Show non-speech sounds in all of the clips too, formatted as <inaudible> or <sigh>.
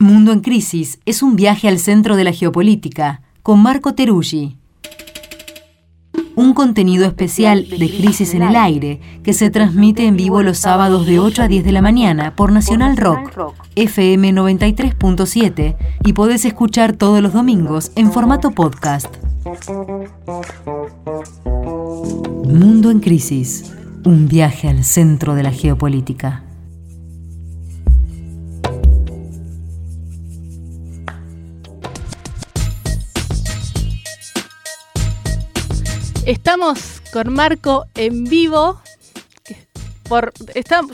Mundo en Crisis es un viaje al centro de la geopolítica con Marco Teruggi. Un contenido especial de Crisis en el Aire que se transmite en vivo los sábados de 8 a 10 de la mañana por Nacional Rock, FM 93.7 y podés escuchar todos los domingos en formato podcast. Mundo en Crisis, un viaje al centro de la geopolítica. Estamos con Marco en vivo. Por,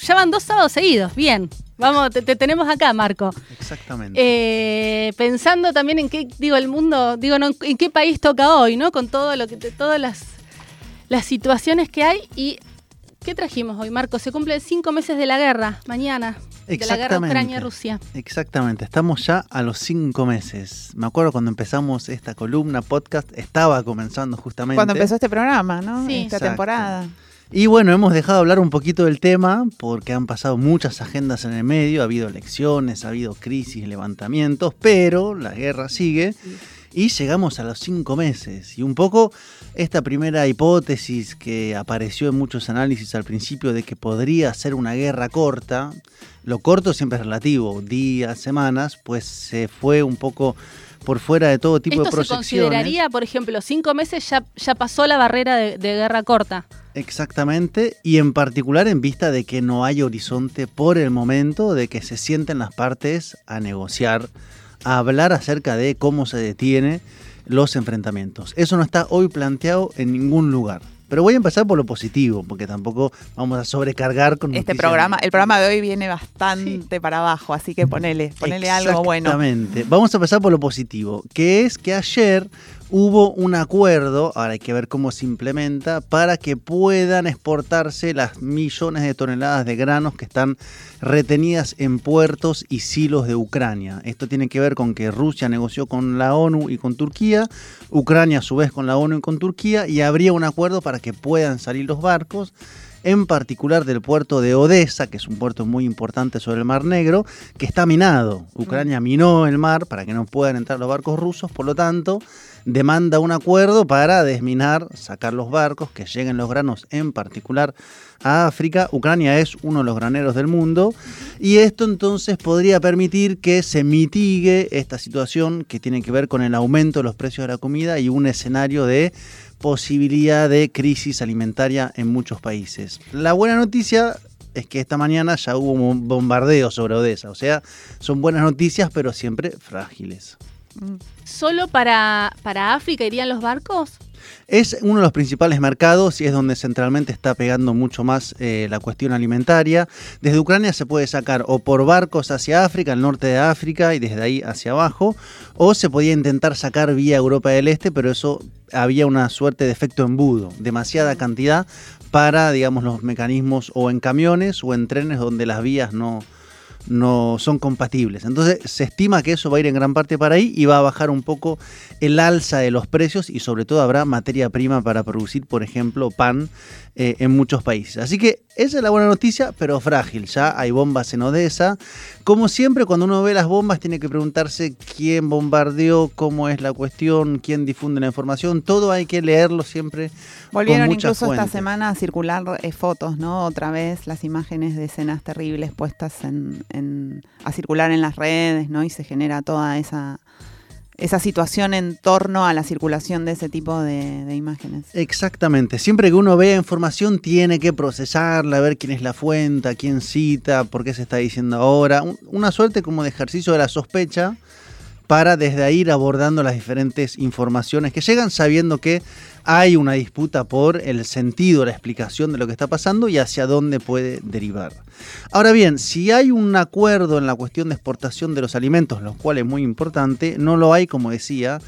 ya van dos sábados seguidos, bien. Vamos, te, tenemos acá, Marco. Exactamente. Eh, pensando también en qué, digo, el mundo, digo, en qué país toca hoy, ¿no? Con todo lo que, todas las, las situaciones que hay. ¿Y qué trajimos hoy, Marco? Se cumplen cinco meses de la guerra, mañana de la guerra Ucrania-Rusia. Exactamente, estamos ya a los cinco meses. Me acuerdo cuando empezamos esta columna, podcast, estaba comenzando justamente. Cuando empezó este programa, ¿no? Sí. Esta temporada. Y bueno, hemos dejado hablar un poquito del tema porque han pasado muchas agendas en el medio, ha habido elecciones, ha habido crisis, levantamientos, pero la guerra sigue. Y llegamos a los cinco meses. Y un poco esta primera hipótesis que apareció en muchos análisis al principio de que podría ser una guerra corta, lo corto siempre es relativo, días, semanas, pues se fue un poco por fuera de todo tipo de proyecciones. se consideraría, por ejemplo, cinco meses ya, ya pasó la barrera de, de, guerra corta? Exactamente, y en particular en vista de que no hay horizonte por el momento, de que se sienten las partes a negociar a hablar acerca de cómo se detiene los enfrentamientos. Eso no está hoy planteado en ningún lugar. Pero voy a empezar por lo positivo, porque tampoco vamos a sobrecargar con este programa. El programa de hoy viene bastante para abajo, así que ponele, ponele algo bueno. Exactamente. Vamos a empezar por lo positivo, que es que ayer hubo un acuerdo, ahora hay que ver cómo se implementa, para que puedan exportarse las millones de toneladas de granos que están retenidas en puertos y silos de Ucrania. Esto tiene que ver con que Rusia negoció con la ONU y con Turquía, Ucrania a su vez con la ONU y con Turquía, y habría un acuerdo para que puedan salir los barcos en particular del puerto de Odessa, que es un puerto muy importante sobre el Mar Negro, que está minado. Ucrania minó el mar para que no puedan entrar los barcos rusos, por lo tanto, demanda un acuerdo para desminar, sacar los barcos, que lleguen los granos en particular a África. Ucrania es uno de los graneros del mundo y esto entonces podría permitir que se mitigue esta situación que tiene que ver con el aumento de los precios de la comida y un escenario de posibilidad de crisis alimentaria en muchos países. La buena noticia es que esta mañana ya hubo un bombardeo sobre Odessa, o sea, son buenas noticias pero siempre frágiles. ¿Solo para, para África irían los barcos? Es uno de los principales mercados y es donde centralmente está pegando mucho más eh, la cuestión alimentaria. Desde Ucrania se puede sacar o por barcos hacia África, al norte de África y desde ahí hacia abajo, o se podía intentar sacar vía Europa del Este, pero eso había una suerte de efecto embudo, demasiada cantidad para, digamos, los mecanismos o en camiones o en trenes donde las vías no, no son compatibles. Entonces se estima que eso va a ir en gran parte para ahí y va a bajar un poco el alza de los precios y sobre todo habrá materia prima para producir, por ejemplo, pan eh, en muchos países. Así que esa es la buena noticia, pero frágil. Ya hay bombas en Odessa. Como siempre, cuando uno ve las bombas, tiene que preguntarse quién bombardeó, cómo es la cuestión, quién difunde la información. Todo hay que leerlo siempre. Volvieron incluso esta semana a circular eh, fotos, ¿no? Otra vez las imágenes de escenas terribles puestas en, a circular en las redes, ¿no? Y se genera toda esa esa situación en torno a la circulación de ese tipo de, imágenes. Exactamente. Siempre que uno vea información tiene que procesarla, ver quién es la fuente, quién cita, por qué se está diciendo ahora. Una suerte como de ejercicio de la sospecha para desde ahí ir abordando las diferentes informaciones que llegan sabiendo que hay una disputa por el sentido, la explicación de lo que está pasando y hacia dónde puede derivar. Ahora bien, si hay un acuerdo en la cuestión de exportación de los alimentos, lo cual es muy importante, no lo hay, como decía,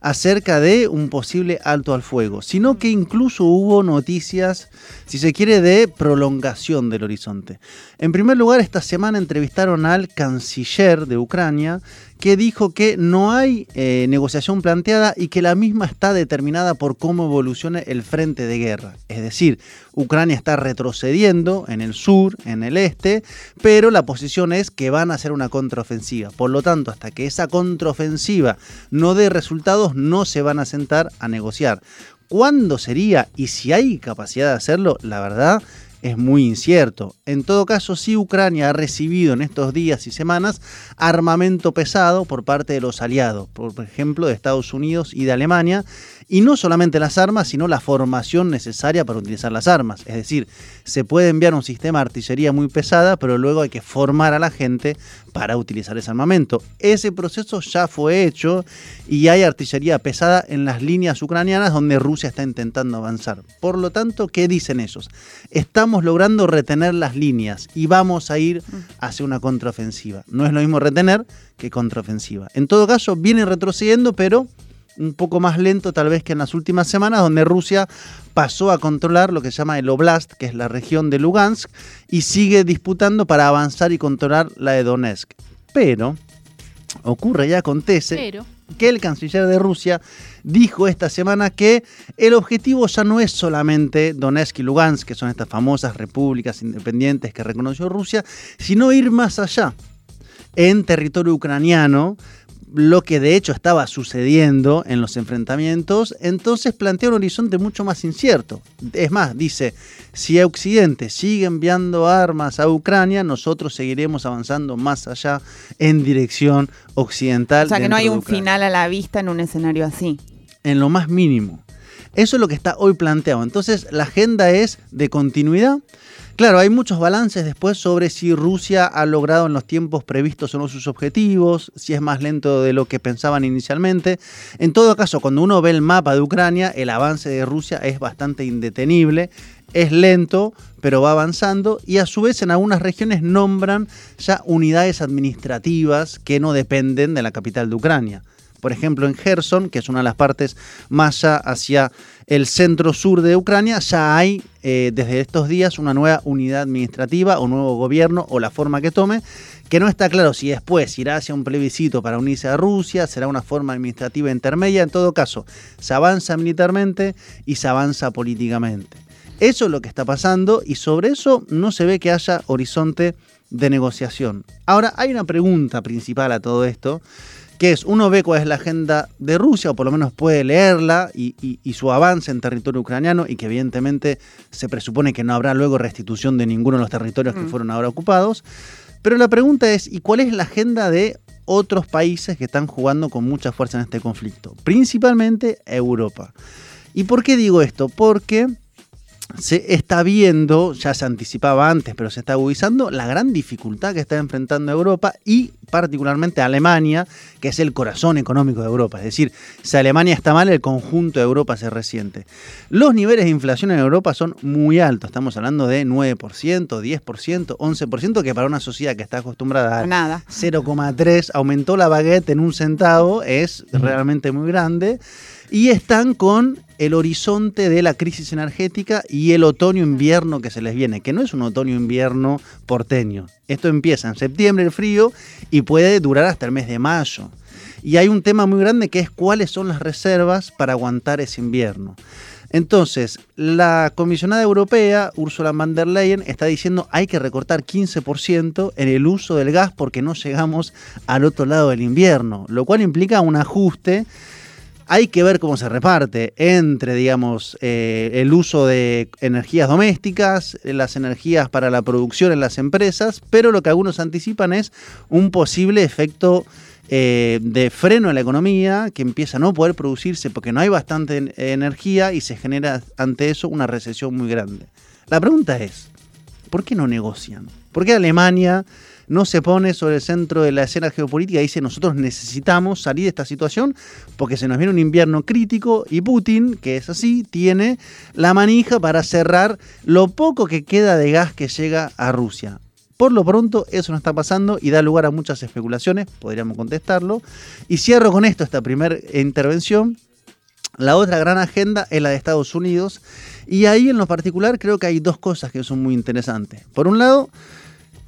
acerca de un posible alto al fuego, sino que incluso hubo noticias, si se quiere, de prolongación del horizonte. En primer lugar, esta semana entrevistaron al canciller de Ucrania, que dijo que no hay eh, negociación planteada y que la misma está determinada por cómo evolucione el frente de guerra. Es decir, Ucrania está retrocediendo en el sur, en el este, pero la posición es que van a hacer una contraofensiva. Por lo tanto, hasta que esa contraofensiva no dé resultados, no se van a sentar a negociar. ¿Cuándo sería? Y si hay capacidad de hacerlo, la verdad es muy incierto. En todo caso, sí Ucrania ha recibido en estos días y semanas armamento pesado por parte de los aliados, por ejemplo de Estados Unidos y de Alemania, y no solamente las armas, sino la formación necesaria para utilizar las armas. Es decir, se puede enviar un sistema de artillería muy pesada, pero luego hay que formar a la gente para utilizar ese armamento. Ese proceso ya fue hecho y hay artillería pesada en las líneas ucranianas donde Rusia está intentando avanzar. Por lo tanto, ¿qué dicen ellos? Estamos logrando retener las líneas y vamos a ir hacia una contraofensiva. No es lo mismo retener que contraofensiva. En todo caso, vienen retrocediendo, pero un poco más lento tal vez que en las últimas semanas, donde Rusia pasó a controlar lo que se llama el Oblast, que es la región de Lugansk, y sigue disputando para avanzar y controlar la de Donetsk. Pero ocurre y acontece que el canciller de Rusia dijo esta semana que el objetivo ya no es solamente Donetsk y Lugansk, que son estas famosas repúblicas independientes que reconoció Rusia, sino ir más allá en territorio ucraniano lo que de hecho estaba sucediendo en los enfrentamientos, entonces plantea un horizonte mucho más incierto. Es más, dice, si Occidente sigue enviando armas a Ucrania, nosotros seguiremos avanzando más allá en dirección occidental. O sea que no hay un final a la vista en un escenario así. En lo más mínimo. Eso es lo que está hoy planteado. Entonces la agenda es de continuidad Claro, hay muchos balances después sobre si Rusia ha logrado en los tiempos previstos o no sus objetivos, si es más lento de lo que pensaban inicialmente. En todo caso, cuando uno ve el mapa de Ucrania, el avance de Rusia es bastante indetenible, es lento, pero va avanzando y a su vez en algunas regiones nombran ya unidades administrativas que no dependen de la capital de Ucrania. Por ejemplo, en Gerson, que es una de las partes más hacia el centro sur de Ucrania, ya hay eh, desde estos días una nueva unidad administrativa o nuevo gobierno o la forma que tome, que no está claro si después irá hacia un plebiscito para unirse a Rusia, será una forma administrativa intermedia, en todo caso, se avanza militarmente y se avanza políticamente. Eso es lo que está pasando y sobre eso no se ve que haya horizonte de negociación. Ahora, hay una pregunta principal a todo esto, que es, uno ve cuál es la agenda de Rusia, o por lo menos puede leerla, y, su avance en territorio ucraniano, y que evidentemente se presupone que no habrá luego restitución de ninguno de los territorios que mm. fueron ahora ocupados. Pero la pregunta es, ¿y cuál es la agenda de otros países que están jugando con mucha fuerza en este conflicto? Principalmente Europa. ¿Y por qué digo esto? Porque se está viendo, ya se anticipaba antes, pero se está agudizando la gran dificultad que está enfrentando Europa y particularmente Alemania, que es el corazón económico de Europa. Es decir, si Alemania está mal, el conjunto de Europa se resiente. Los niveles de inflación en Europa son muy altos. Estamos hablando de 9%, 10%, 11%, que para una sociedad que está acostumbrada a Nada. 0,3 aumentó la baguette en un centavo, es realmente muy grande y están con el horizonte de la crisis energética y el otoño-invierno que se les viene, que no es un otoño-invierno porteño. Esto empieza en septiembre el frío y puede durar hasta el mes de mayo. Y hay un tema muy grande que es cuáles son las reservas para aguantar ese invierno. Entonces, la comisionada europea, Ursula von der Leyen, está diciendo hay que recortar 15% en el uso del gas porque no llegamos al otro lado del invierno, lo cual implica un ajuste hay que ver cómo se reparte entre, digamos, eh, el uso de energías domésticas, las energías para la producción en las empresas, pero lo que algunos anticipan es un posible efecto eh, de freno en la economía que empieza a no poder producirse porque no hay bastante energía y se genera ante eso una recesión muy grande. La pregunta es, ¿por qué no negocian? ¿Por qué Alemania no se pone sobre el centro de la escena geopolítica y dice nosotros necesitamos salir de esta situación porque se nos viene un invierno crítico y Putin, que es así, tiene la manija para cerrar lo poco que queda de gas que llega a Rusia. Por lo pronto eso no está pasando y da lugar a muchas especulaciones, podríamos contestarlo. Y cierro con esto esta primera intervención. La otra gran agenda es la de Estados Unidos y ahí en lo particular creo que hay dos cosas que son muy interesantes. Por un lado,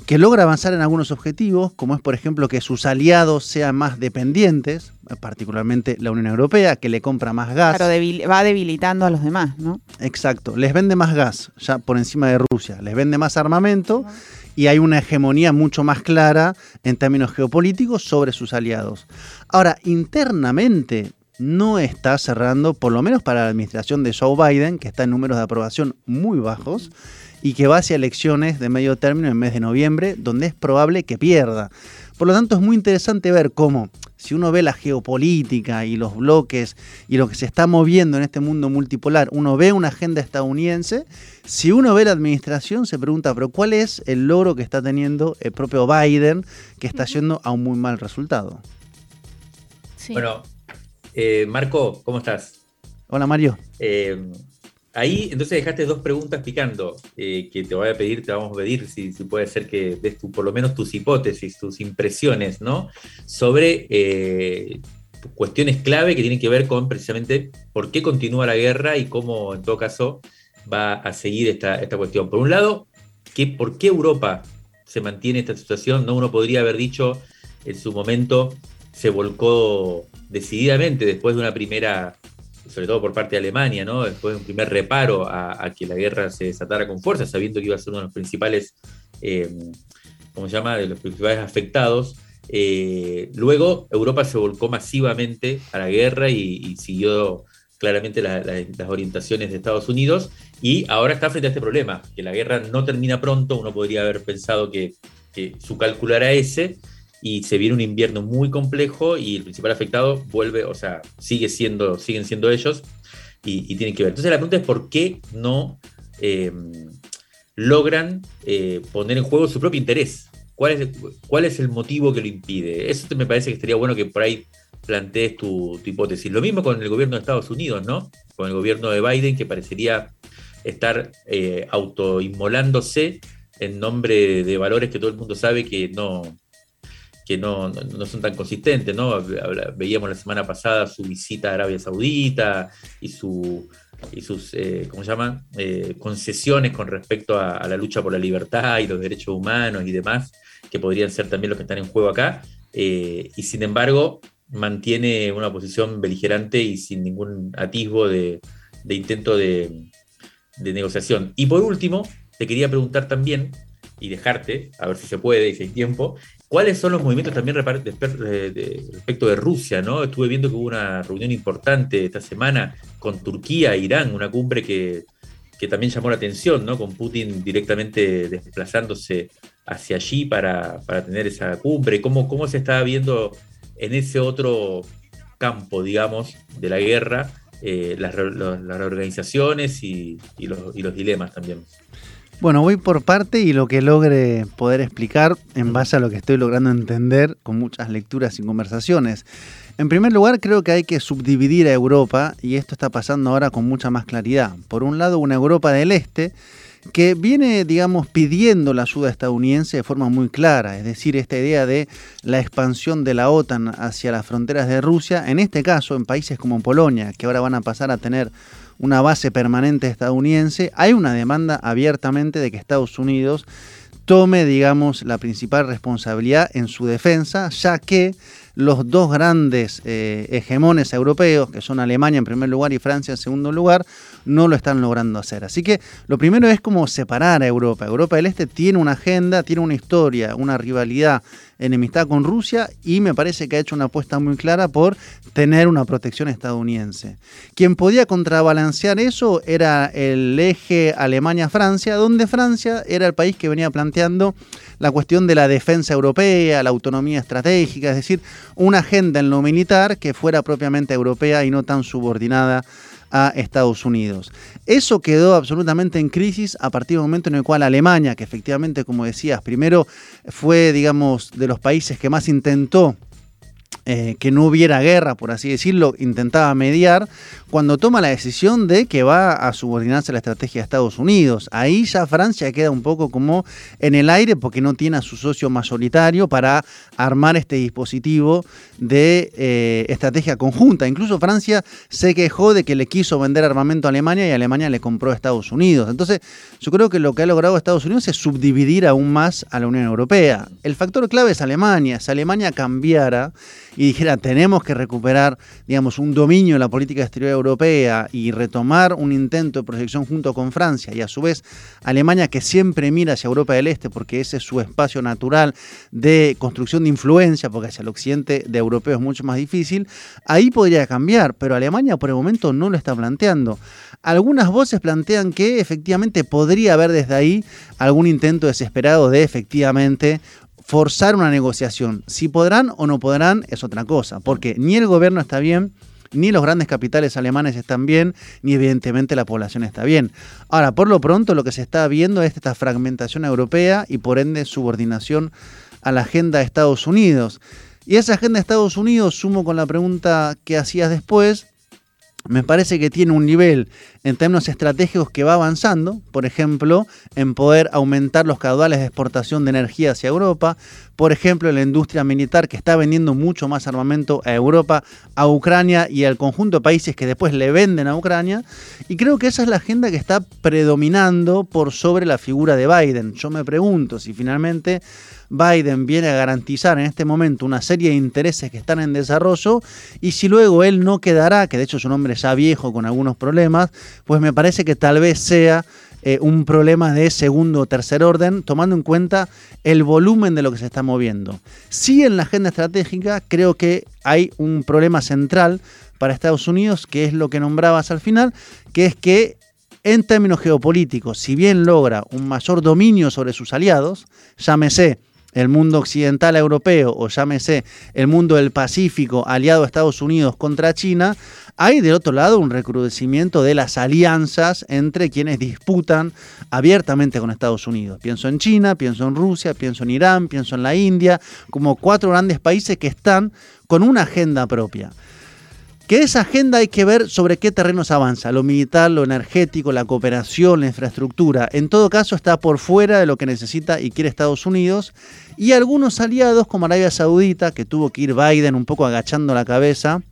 que logra avanzar en algunos objetivos, como es por ejemplo que sus aliados sean más dependientes, particularmente la Unión Europea, que le compra más gas. Claro, va debilitando a los demás, ¿no? Exacto, les vende más gas, ya por encima de Rusia, les vende más armamento y hay una hegemonía mucho más clara en términos geopolíticos sobre sus aliados. Ahora, internamente no está cerrando, por lo menos para la administración de Joe Biden, que está en números de aprobación muy bajos y que va hacia elecciones de medio término en mes de noviembre, donde es probable que pierda. Por lo tanto, es muy interesante ver cómo, si uno ve la geopolítica y los bloques y lo que se está moviendo en este mundo multipolar, uno ve una agenda estadounidense, si uno ve la administración, se pregunta, pero ¿cuál es el logro que está teniendo el propio Biden, que está yendo a un muy mal resultado? Bueno, eh, Marco, ¿cómo estás? Hola Mario. Eh, Ahí entonces dejaste dos preguntas picando eh, que te voy a pedir, te vamos a pedir si, puede ser que des por lo menos tus hipótesis, tus impresiones, ¿no? Sobre eh, cuestiones clave que tienen que ver con precisamente por qué continúa la guerra y cómo en todo caso va a seguir esta, esta cuestión. Por un lado, ¿qué, ¿por qué Europa se mantiene esta situación? ¿no? Uno podría haber dicho en su momento se volcó decididamente después de una primera sobre todo por parte de Alemania, ¿no? después de un primer reparo a, que la guerra se desatara con fuerza, sabiendo que iba a ser uno de los principales, eh, ¿cómo se llama?, de los principales afectados. Eh, luego Europa se volcó masivamente a la guerra y, siguió claramente las orientaciones de Estados Unidos y ahora está frente a este problema, que la guerra no termina pronto, uno podría haber pensado que, que su cálculo era ese, y se viene un invierno muy complejo y el principal afectado vuelve, o sea, sigue siendo, siguen siendo ellos y, tienen que ver. Entonces la pregunta es por qué no eh, logran eh, poner en juego su propio interés. ¿Cuál es, ¿Cuál es el motivo que lo impide? Eso me parece que estaría bueno que por ahí plantees tu, hipótesis. Lo mismo con el gobierno de Estados Unidos, ¿no? Con el gobierno de Biden, que parecería estar eh, autoinmolándose en nombre de valores que todo el mundo sabe que no, que no, son tan consistentes, ¿no? Veíamos la semana pasada su visita a Arabia Saudita y, su, y sus, eh, ¿cómo llama? Eh, concesiones con respecto a, la lucha por la libertad y los derechos humanos y demás, que podrían ser también los que están en juego acá. Eh, y sin embargo, mantiene una posición beligerante y sin ningún atisbo de, intento de, de negociación. Y por último, te quería preguntar también, y dejarte, a ver si se puede y si hay tiempo, ¿Cuáles son los movimientos también respecto de Rusia? ¿no? Estuve viendo que hubo una reunión importante esta semana con Turquía e Irán, una cumbre que, también llamó la atención, ¿no? con Putin directamente desplazándose hacia allí para, tener esa cumbre. ¿Cómo, ¿Cómo se está viendo en ese otro campo, digamos, de la guerra, eh, las, organizaciones y, los, y los dilemas también? Bueno, voy por parte y lo que logre poder explicar en base a lo que estoy logrando entender con muchas lecturas y conversaciones. En primer lugar, creo que hay que subdividir a Europa y esto está pasando ahora con mucha más claridad. Por un lado, una Europa del Este que viene, digamos, pidiendo la ayuda estadounidense de forma muy clara, es decir, esta idea de la expansión de la OTAN hacia las fronteras de Rusia, en este caso en países como Polonia, que ahora van a pasar a tener una base permanente estadounidense, hay una demanda abiertamente de que Estados Unidos tome, digamos, la principal responsabilidad en su defensa, ya que los dos grandes eh, hegemones europeos, que son Alemania en primer lugar y Francia en segundo lugar, no lo están logrando hacer. Así que lo primero es como separar a Europa. Europa del Este tiene una agenda, tiene una historia, una rivalidad, enemistad con Rusia y me parece que ha hecho una apuesta muy clara por tener una protección estadounidense. Quien podía contrabalancear eso era el eje Alemania-Francia, donde Francia era el país que venía planteando la cuestión de la defensa europea, la autonomía estratégica, es decir, una agenda en lo militar que fuera propiamente europea y no tan subordinada a Estados Unidos. Eso quedó absolutamente en crisis a partir del momento en el cual Alemania, que efectivamente, como decías, primero fue, digamos, de los países que más intentó eh, que no hubiera guerra, por así decirlo, intentaba mediar, cuando toma la decisión de que va a subordinarse a la estrategia de Estados Unidos. Ahí ya Francia queda un poco como en el aire porque no tiene a su socio mayoritario para armar este dispositivo de eh, estrategia conjunta. Incluso Francia se quejó de que le quiso vender armamento a Alemania y Alemania le compró a Estados Unidos. Entonces, yo creo que lo que ha logrado Estados Unidos es subdividir aún más a la Unión Europea. El factor clave es Alemania. Si Alemania cambiara y dijera tenemos que recuperar, digamos, un dominio de la política exterior europea y retomar un intento de proyección junto con Francia y a su vez Alemania que siempre mira hacia Europa del Este porque ese es su espacio natural de construcción de influencia, porque hacia el occidente de europeo es mucho más difícil, ahí podría cambiar, pero Alemania por el momento no lo está planteando. Algunas voces plantean que efectivamente podría haber desde ahí algún intento desesperado de efectivamente forzar una negociación. Si podrán o no podrán es otra cosa, porque ni el gobierno está bien, ni los grandes capitales alemanes están bien, ni evidentemente la población está bien. Ahora, por lo pronto lo que se está viendo es esta fragmentación europea y por ende subordinación a la agenda de Estados Unidos. Y esa agenda de Estados Unidos, sumo con la pregunta que hacías después, me parece que tiene un nivel en términos estratégicos que va avanzando, por ejemplo, en poder aumentar los caudales de exportación de energía hacia Europa, por ejemplo, en la industria militar que está vendiendo mucho más armamento a Europa, a Ucrania y al conjunto de países que después le venden a Ucrania, y creo que esa es la agenda que está predominando por sobre la figura de Biden. Yo me pregunto si finalmente Biden viene a garantizar en este momento una serie de intereses que están en desarrollo y si luego él no quedará, que de hecho es un hombre ya viejo con algunos problemas, pues me parece que tal vez sea eh, un problema de segundo o tercer orden, tomando en cuenta el volumen de lo que se está moviendo. Sí en la agenda estratégica creo que hay un problema central para Estados Unidos, que es lo que nombrabas al final, que es que en términos geopolíticos, si bien logra un mayor dominio sobre sus aliados, llámese el mundo occidental europeo o llámese el mundo del Pacífico aliado a Estados Unidos contra China, hay del otro lado un recrudecimiento de las alianzas entre quienes disputan abiertamente con Estados Unidos. Pienso en China, pienso en Rusia, pienso en Irán, pienso en la India, como cuatro grandes países que están con una agenda propia. Que esa agenda hay que ver sobre qué terrenos avanza, lo militar, lo energético, la cooperación, la infraestructura. En todo caso está por fuera de lo que necesita y quiere Estados Unidos. Y algunos aliados como Arabia Saudita, que tuvo que ir Biden un poco agachando la cabeza,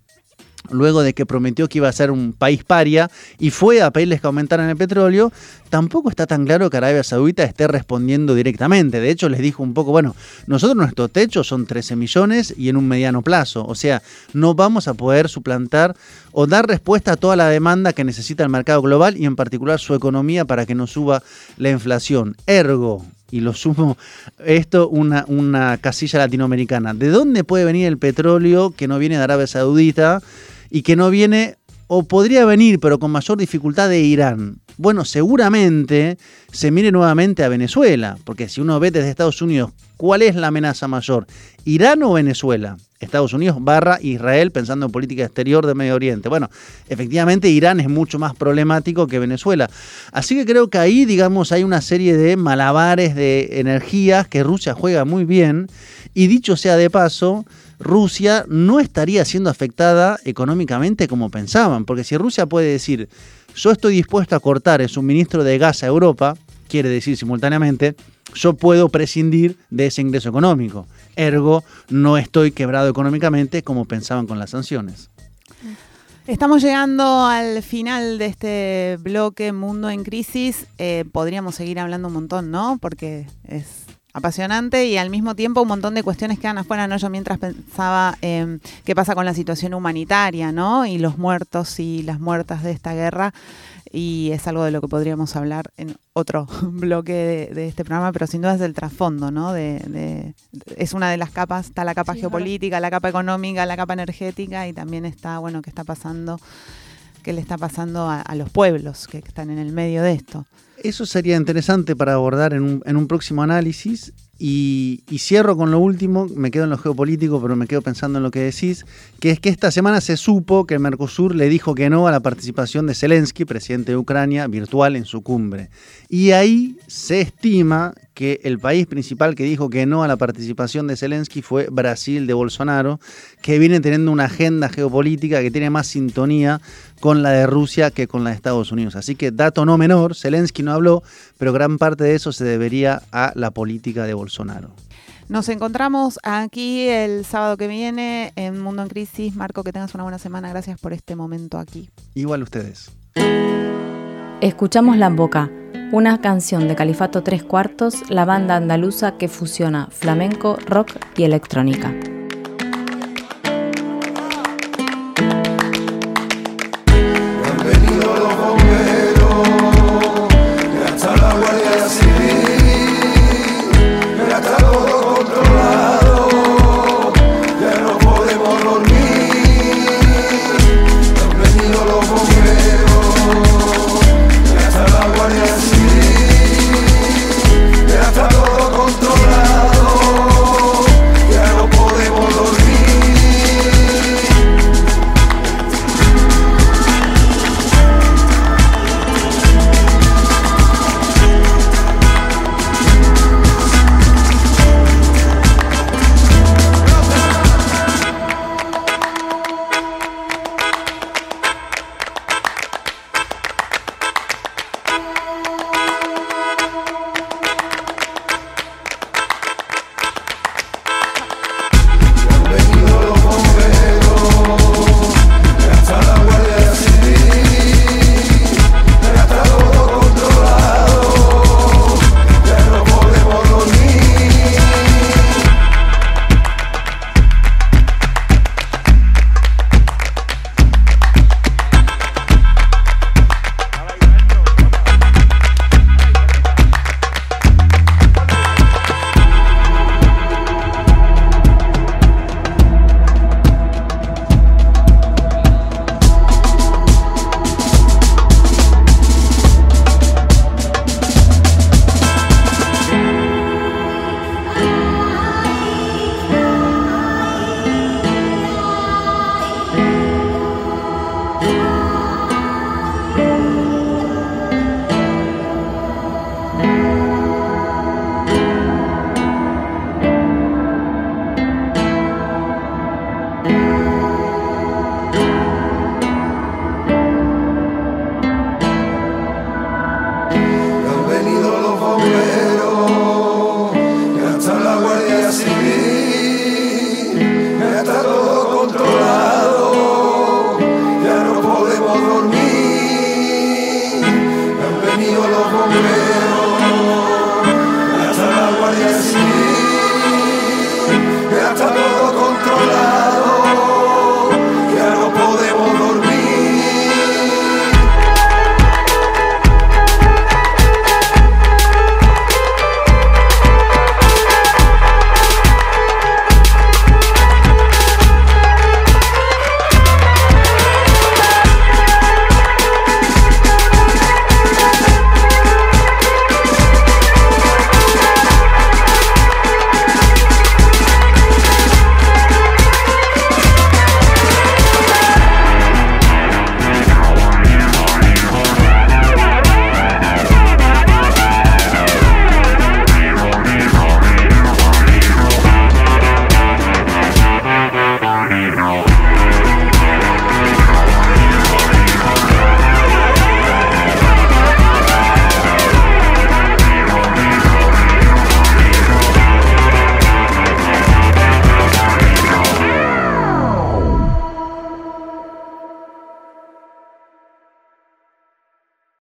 luego de que prometió que iba a ser un país paria y fue a pedirles que aumentaran el petróleo, tampoco está tan claro que Arabia Saudita esté respondiendo directamente. De hecho, les dijo un poco, bueno, nosotros nuestro techo son 13 millones y en un mediano plazo. O sea, no vamos a poder suplantar o dar respuesta a toda la demanda que necesita el mercado global y en particular su economía para que no suba la inflación. Ergo, y lo sumo, esto una, una casilla latinoamericana. ¿De dónde puede venir el petróleo que no viene de Arabia Saudita? Y que no viene o podría venir, pero con mayor dificultad de Irán. Bueno, seguramente se mire nuevamente a Venezuela, porque si uno ve desde Estados Unidos, ¿cuál es la amenaza mayor? ¿Irán o Venezuela? Estados Unidos barra Israel pensando en política exterior de Medio Oriente. Bueno, efectivamente Irán es mucho más problemático que Venezuela. Así que creo que ahí, digamos, hay una serie de malabares de energías que Rusia juega muy bien. Y dicho sea de paso, Rusia no estaría siendo afectada económicamente como pensaban, porque si Rusia puede decir, yo estoy dispuesto a cortar el suministro de gas a Europa, quiere decir simultáneamente, yo puedo prescindir de ese ingreso económico. Ergo, no estoy quebrado económicamente como pensaban con las sanciones. Estamos llegando al final de este bloque Mundo en Crisis. Eh, podríamos seguir hablando un montón, ¿no? Porque es apasionante y al mismo tiempo un montón de cuestiones quedan afuera, ¿no? Yo mientras pensaba eh, qué pasa con la situación humanitaria, ¿no? Y los muertos y las muertas de esta guerra. Y es algo de lo que podríamos hablar en otro <laughs> bloque de, este programa, pero sin duda es del trasfondo, ¿no? De, es una de las capas, está la capa geopolítica, la capa económica, la capa energética y también está, bueno, qué está pasando, qué le está pasando a los pueblos que están en el medio de esto. Eso sería interesante para abordar en un, próximo análisis. Y, cierro con lo último, me quedo en lo geopolítico, pero me quedo pensando en lo que decís, que es que esta semana se supo que el Mercosur le dijo que no a la participación de Zelensky, presidente de Ucrania, virtual en su cumbre. Y ahí se estima que el país principal que dijo que no a la participación de Zelensky fue Brasil de Bolsonaro, que viene teniendo una agenda geopolítica que tiene más sintonía con la de Rusia que con la de Estados Unidos. Así que dato no menor, Zelensky no habló, pero gran parte de eso se debería a la política de Bolsonaro. Nos encontramos aquí el sábado que viene en Mundo en Crisis. Marco, que tengas una buena semana. Gracias por este momento aquí. Igual ustedes. Escuchamos La Boca, una canción de Califato Tres Cuartos, la banda andaluza que fusiona flamenco, rock y electrónica.